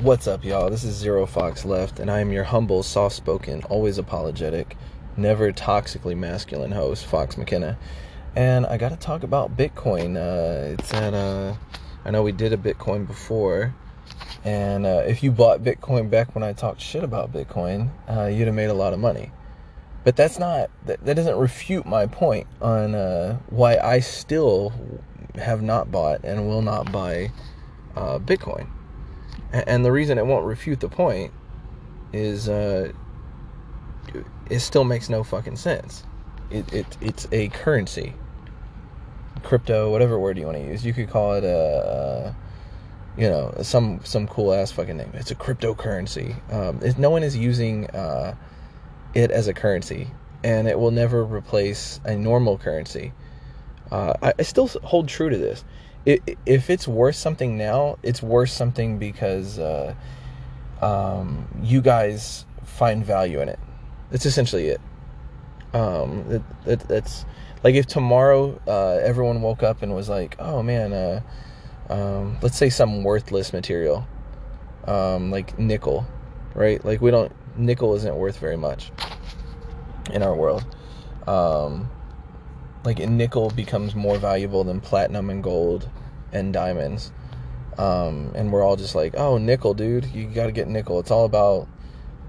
What's up, y'all? This is Zero Fox Left, and I am your humble, soft spoken, always apologetic, never toxically masculine host, Fox McKenna. And I got to talk about Bitcoin. Uh, it's at, uh, I know we did a Bitcoin before, and uh, if you bought Bitcoin back when I talked shit about Bitcoin, uh, you'd have made a lot of money. But that's not, that, that doesn't refute my point on uh, why I still have not bought and will not buy uh, Bitcoin. And the reason it won't refute the point is uh, it still makes no fucking sense. It, it it's a currency, crypto, whatever word you want to use. You could call it a, you know, some some cool ass fucking name. It's a cryptocurrency. Um, no one is using uh, it as a currency, and it will never replace a normal currency. Uh, I, I still hold true to this if it's worth something now, it's worth something because uh, um, you guys find value in it. That's essentially it. Um, it, it, it's like if tomorrow uh, everyone woke up and was like, "Oh man, uh, um, let's say some worthless material, um, like nickel, right? Like we don't nickel isn't worth very much in our world." Um, like nickel becomes more valuable than platinum and gold and diamonds. Um, and we're all just like, oh, nickel, dude, you got to get nickel. It's all about,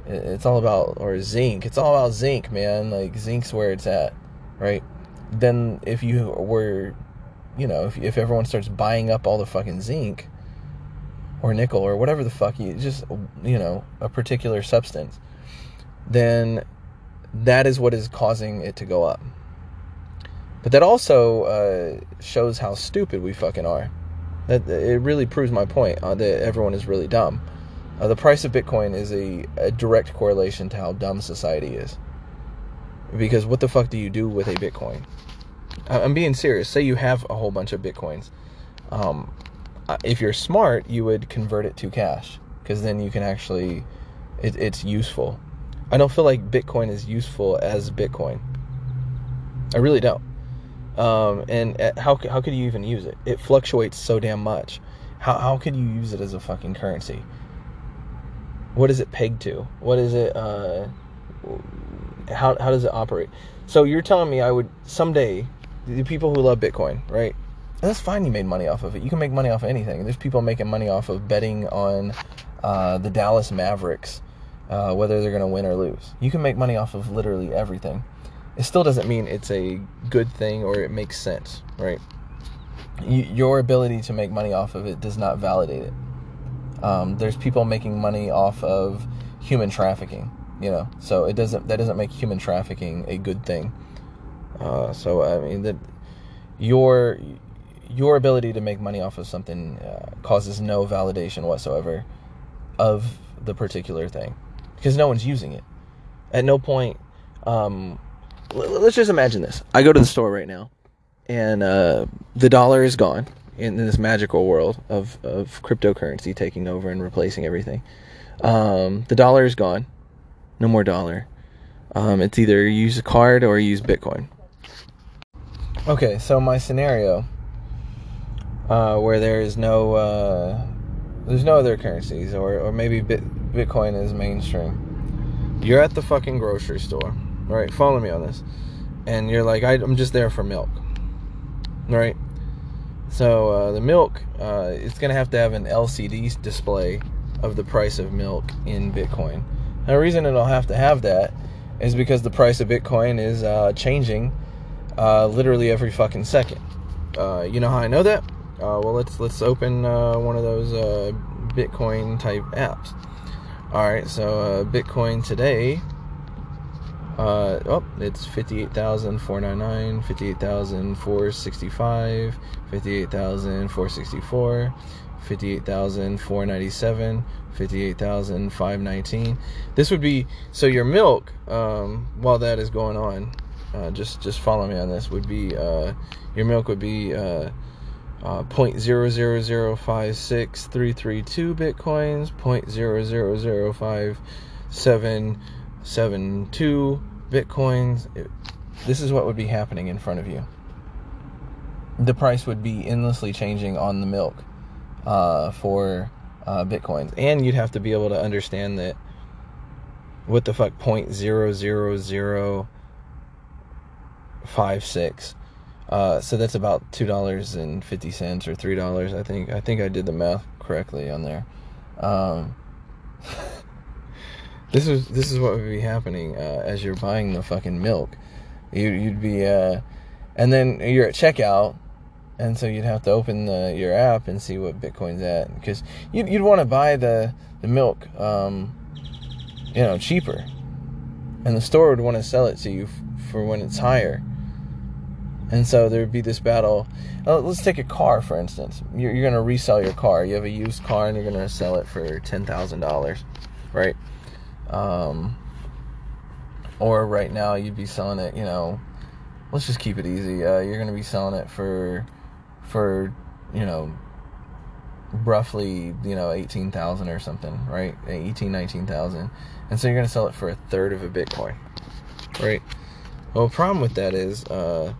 it's all about, or zinc. It's all about zinc, man. Like zinc's where it's at, right? Then if you were, you know, if if everyone starts buying up all the fucking zinc, or nickel, or whatever the fuck you just, you know, a particular substance, then that is what is causing it to go up. But that also uh, shows how stupid we fucking are. That it really proves my point uh, that everyone is really dumb. Uh, the price of Bitcoin is a, a, direct correlation to how dumb society is. Because what the fuck do you do with a Bitcoin? I'm being serious. Say you have a whole bunch of Bitcoins. Um, if you're smart, you would convert it to cash because then you can actually, it, it's useful. I don't feel like Bitcoin is useful as Bitcoin. I really don't. Um, and uh, how how could you even use it? It fluctuates so damn much. How how could you use it as a fucking currency? What is it pegged to? What is it? Uh, how how does it operate? So you're telling me I would someday the people who love Bitcoin, right? That's fine. You made money off of it. You can make money off of anything. There's people making money off of betting on uh, the Dallas Mavericks, uh, whether they're going to win or lose. You can make money off of literally everything it still doesn't mean it's a good thing or it makes sense, right? You, your ability to make money off of it does not validate it. Um, there's people making money off of human trafficking, you know, so it doesn't that doesn't make human trafficking a good thing. Uh, so I mean that your your ability to make money off of something uh, causes no validation whatsoever of the particular thing because no one's using it. At no point um, let's just imagine this. I go to the store right now, and uh, the dollar is gone in this magical world of, of cryptocurrency taking over and replacing everything. Um, the dollar is gone. No more dollar. Um, it's either use a card or use Bitcoin. Okay, so my scenario uh, where there is no uh, there's no other currencies or, or maybe Bit- Bitcoin is mainstream. You're at the fucking grocery store right? Follow me on this. And you're like, I, am just there for milk, right? So uh, the milk, uh, it's gonna have to have an LCD display of the price of milk in Bitcoin. Now, the reason it'll have to have that is because the price of Bitcoin is uh, changing uh, literally every fucking second. Uh, you know how I know that? Uh, well, let's let's open one of those Bitcoin type apps. All right, so Bitcoin today uh, oh, it's 58,499, 58,465, 58,464, 58,497, 58,519. This would be so your milk um, while that is going on. Uh, just just follow me on this. Would be uh, your milk would be uh, uh, 0.00056332 bitcoins, 0.000577 seven two bitcoins. It, this is what would be happening in front of you. The price would be endlessly changing on the milk uh, for uh, bitcoins, and you'd have to be able to understand that what the fuck point zero zero zero five six. Uh, so that's about two dollars and fifty cents or three dollars. I think. I think I did the math correctly on there. Um, this is this is what would be happening uh, as you're buying the fucking milk. You, you'd be, uh, and then you're at checkout, and so you'd have to open the, your app and see what Bitcoin's at because you'd, you'd want to buy the the milk, um, you know, cheaper, and the store would want to sell it to you f- for when it's higher. And so there'd be this battle. Uh, let's take a car, for instance. You're, you're going to resell your car. You have a used car and you're going to sell it for $10,000, right? Um, or right now, you'd be selling it, you know, let's just keep it easy. Uh, you're going to be selling it for, for, you know, roughly, you know, 18,000 or something, right? 18, 19,000. And so you're going to sell it for a third of a Bitcoin, right? Well, the problem with that is, uh,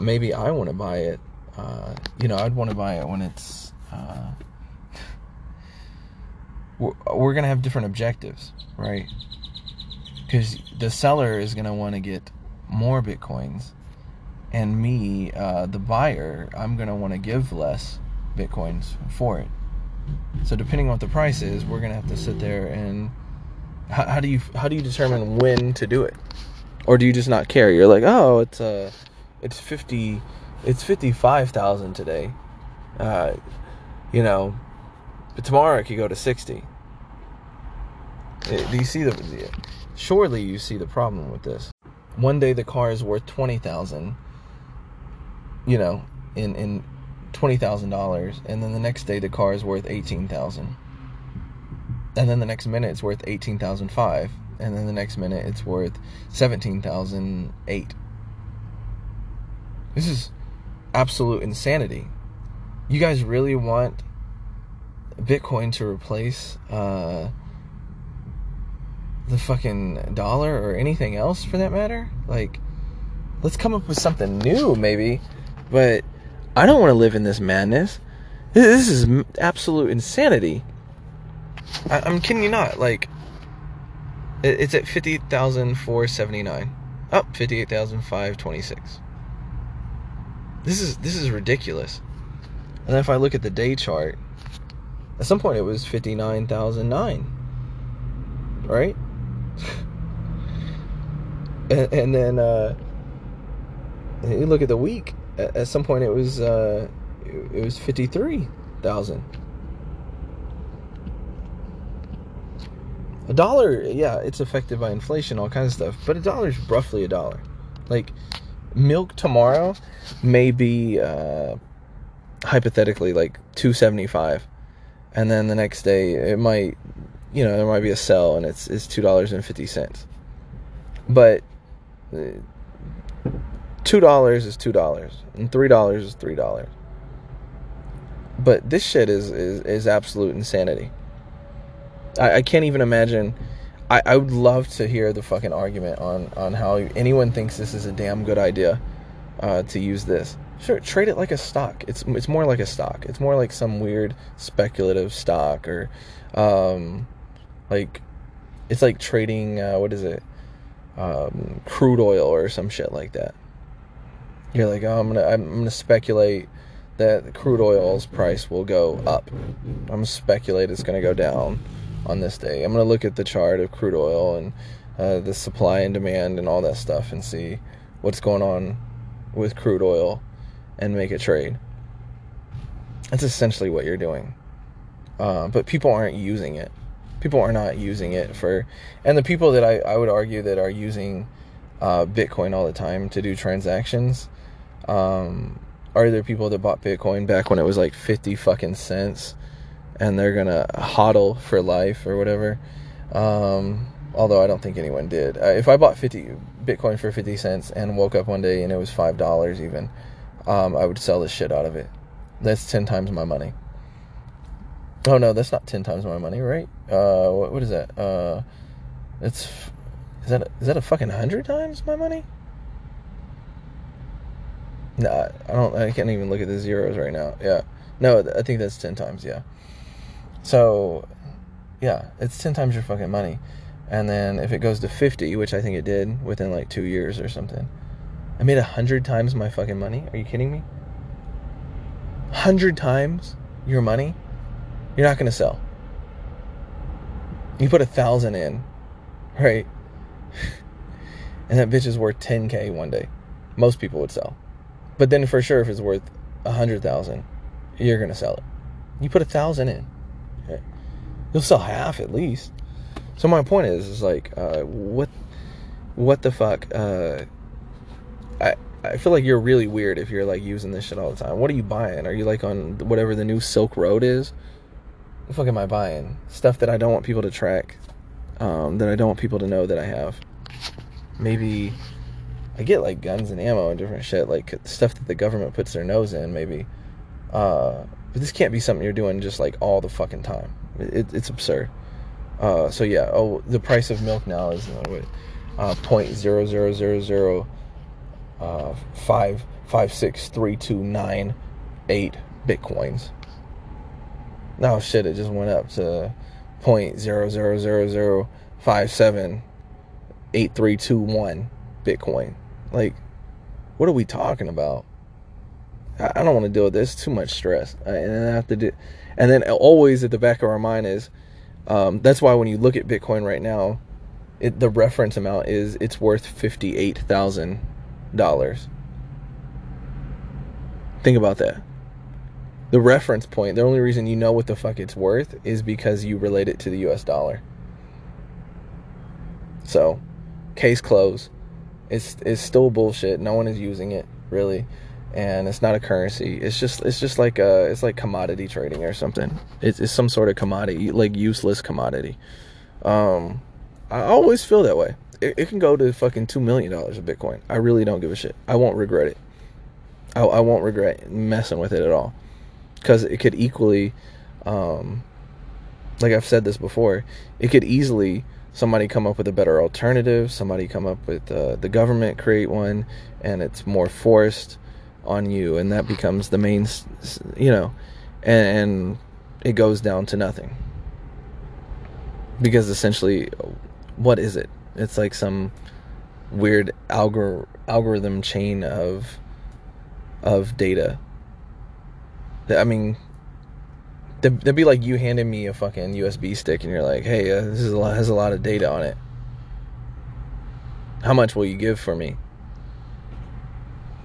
maybe I want to buy it. Uh, you know, I'd want to buy it when it's. Uh, we're, going to have different objectives, right? Because the seller is going to want to get more bitcoins, and me, uh, the buyer, I'm going to want to give less bitcoins for it. So depending on what the price is, we're going to have to sit there and how, how do you how do you determine when to do it, or do you just not care? You're like, oh, it's uh, it's 50 it's 55,000 today. Uh, you know, but tomorrow it could go to 60. Do you see the surely you see the problem with this. One day the car is worth 20,000 you know, in in $20,000 and then the next day the car is worth 18,000. And then the next minute it's worth 18,005 and then the next minute it's worth 17,008 this is absolute insanity. You guys really want Bitcoin to replace uh, the fucking dollar or anything else for that matter? Like, let's come up with something new, maybe. But I don't want to live in this madness. This is absolute insanity. I- am kidding you not. Like, it's at 50,479. Up oh, 58,526. This is this is ridiculous. And if I look at the day chart, at some point it was fifty nine thousand nine, right? and, and, then uh, you look at the week. At, at some point it was uh, it, was fifty three thousand. A dollar, yeah, it's affected by inflation, all kinds of stuff, but a dollar is roughly a dollar. Like milk tomorrow may be uh, hypothetically like 275 and then the next day it might you know there might be a sell and it's it's two dollars and fifty cents but uh, two dollars is two dollars and three dollars is three dollars but this shit is, is is absolute insanity I, I can't even imagine I, I would love to hear the fucking argument on on how anyone thinks this is a damn good idea uh, to use this. Sure, trade it like a stock. It's it's more like a stock. It's more like some weird speculative stock or, um, like, it's like trading. Uh, what is it? Um, crude oil or some shit like that. You're like, oh, I'm gonna I'm gonna speculate that crude oil's price will go up. I'm gonna speculate it's gonna go down on this day. I'm to look at the chart of crude oil and uh, the supply and demand and all that stuff and see what's going on with crude oil and make a trade. That's essentially what you're doing. Uh, but people aren't using it. People are not using it for, and the people that I, I would argue that are using uh, Bitcoin all the time to do transactions um, are there people that bought Bitcoin back when it was like 50 fucking cents and they're gonna hodl for life or whatever. Um, although I don't think anyone did. Uh, if I bought 50 Bitcoin for 50 cents and woke up one day and it was five dollars even, um, I would sell the shit out of it. That's ten times my money. Oh no, that's not ten times my money, right? Uh, what, what is that? Uh, it's is that a, is that a fucking hundred times my money? Nah, I don't. I can't even look at the zeros right now. Yeah, no, I think that's ten times. Yeah. So, yeah, it's 10 times your fucking money. And then if it goes to 50, which I think it did within like two years or something, I made a hundred times my fucking money. Are you kidding me? Hundred times your money? You're not gonna sell. You put a thousand in, right? and that bitch is worth 10k one day. Most people would sell. But then for sure if it's worth a hundred thousand, you're gonna sell it. You put a thousand in. You'll sell half at least. So my point is, is like, uh, what, what the fuck? Uh, I I feel like you're really weird if you're like using this shit all the time. What are you buying? Are you like on whatever the new Silk Road is? What the fuck am I buying? Stuff that I don't want people to track, um, that I don't want people to know that I have. Maybe I get like guns and ammo and different shit, like stuff that the government puts their nose in. Maybe, uh, but this can't be something you're doing just like all the fucking time. It, it's absurd. Uh, so yeah. Oh, the price of milk now is uh, point zero zero zero zero uh, five five six three two nine eight bitcoins. Now shit, it just went up to point zero zero zero zero five seven eight three two one Bitcoin. Like, what are we talking about? I don't want to deal with this. Too much stress, and then I have to do. And then always at the back of our mind is, um, that's why when you look at Bitcoin right now, it, the reference amount is it's worth fifty eight thousand dollars. Think about that. The reference point, the only reason you know what the fuck it's worth is because you relate it to the US dollar. So, case closed. It's it's still bullshit. No one is using it, really. And it's not a currency. It's just it's just like a it's like commodity trading or something. It's, it's some sort of commodity, like useless commodity. Um, I always feel that way it, it can go to fucking two million dollars of Bitcoin. I really don't give a shit. I won't regret it. I, I won't regret messing with it at all because it could equally, um, like I've said this before, it could easily somebody come up with a better alternative. Somebody come up with uh, the government create one, and it's more forced on you, and that becomes the main, you know, and, and it goes down to nothing because essentially, what is it? It's like some weird algor- algorithm chain of of data. I mean, that'd be like you handing me a fucking USB stick and you're like, "Hey, uh, this is a lot, has a lot of data on it. How much will you give for me?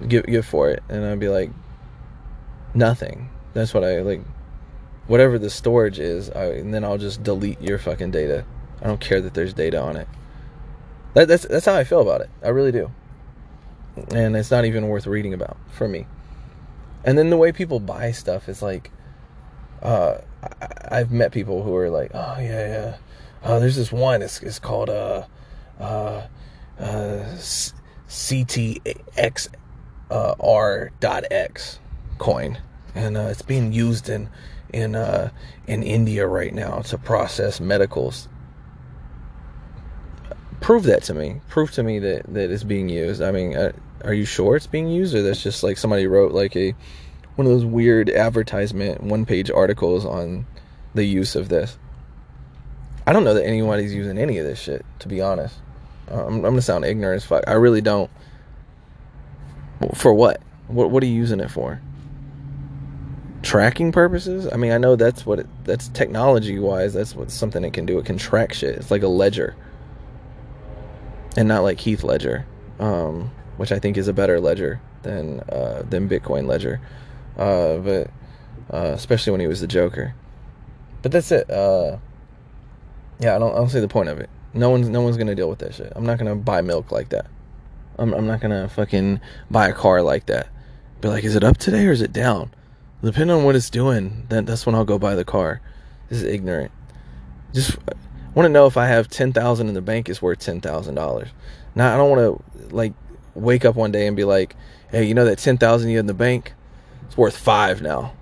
Give give for it?" And I'd be like, "Nothing." That's what I like. Whatever the storage is, I, and then I'll just delete your fucking data. I don't care that there's data on it. That, that's that's how I feel about it. I really do. And it's not even worth reading about for me. And then the way people buy stuff is like, uh, I, have met people who are like, oh yeah, yeah. Uh, there's this one. It's it's called uh, uh, uh, CTX uh, coin, and uh, it's being used in in uh, in India right now to process medicals prove that to me. Prove to me that that it's being used. I mean, uh, are you sure it's being used, or that's just like somebody wrote like a one of those weird advertisement one page articles on the use of this? I don't know that anybody's using any of this shit. To be honest, I'm, I'm gonna sound ignorant as fuck. I really don't. For what? What What are you using it for? Tracking purposes? I mean, I know that's what it, that's technology wise. That's what something it can do. It can track shit. It's like a ledger and not like Heath Ledger, um, which I think is a better ledger than uh, than Bitcoin Ledger, uh, but uh, especially when he was the Joker. But that's it. Uh, yeah, I don't. I don't see the point of it. No one's no one's gonna deal with that shit. I'm not gonna buy milk like that. I'm I'm not gonna fucking buy a car like that. Be like, is it up today or is it down? Depending on what it's doing, then that's when I'll go buy the car. This is ignorant. Just want to know if I have ten thousand in the bank is worth ten thousand dollars. Now I don't want to like wake up one day and be like, hey, you know that ten thousand you had in the bank, it's worth five now.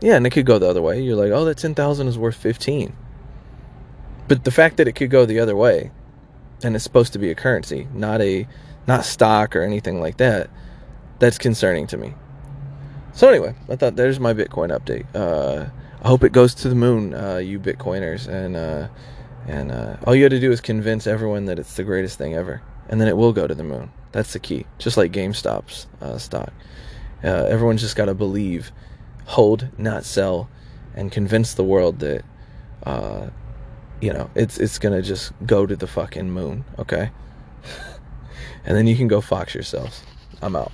Yeah, and it could go the other way. You're like, oh, that ten thousand is worth fifteen. But the fact that it could go the other way, and it's supposed to be a currency, not a not stock or anything like that, that's concerning to me. So anyway, I thought there's my Bitcoin update. Uh, I hope it goes to the moon, uh, you Bitcoiners, and uh, and uh, all you got to do is convince everyone that it's the greatest thing ever, and then it will go to the moon. That's the key. Just like GameStop's uh, stock, uh, everyone's just got to believe, hold, not sell, and convince the world that, uh, you know, it's it's gonna just go to the fucking moon. Okay, and then you can go fox yourselves. I'm out.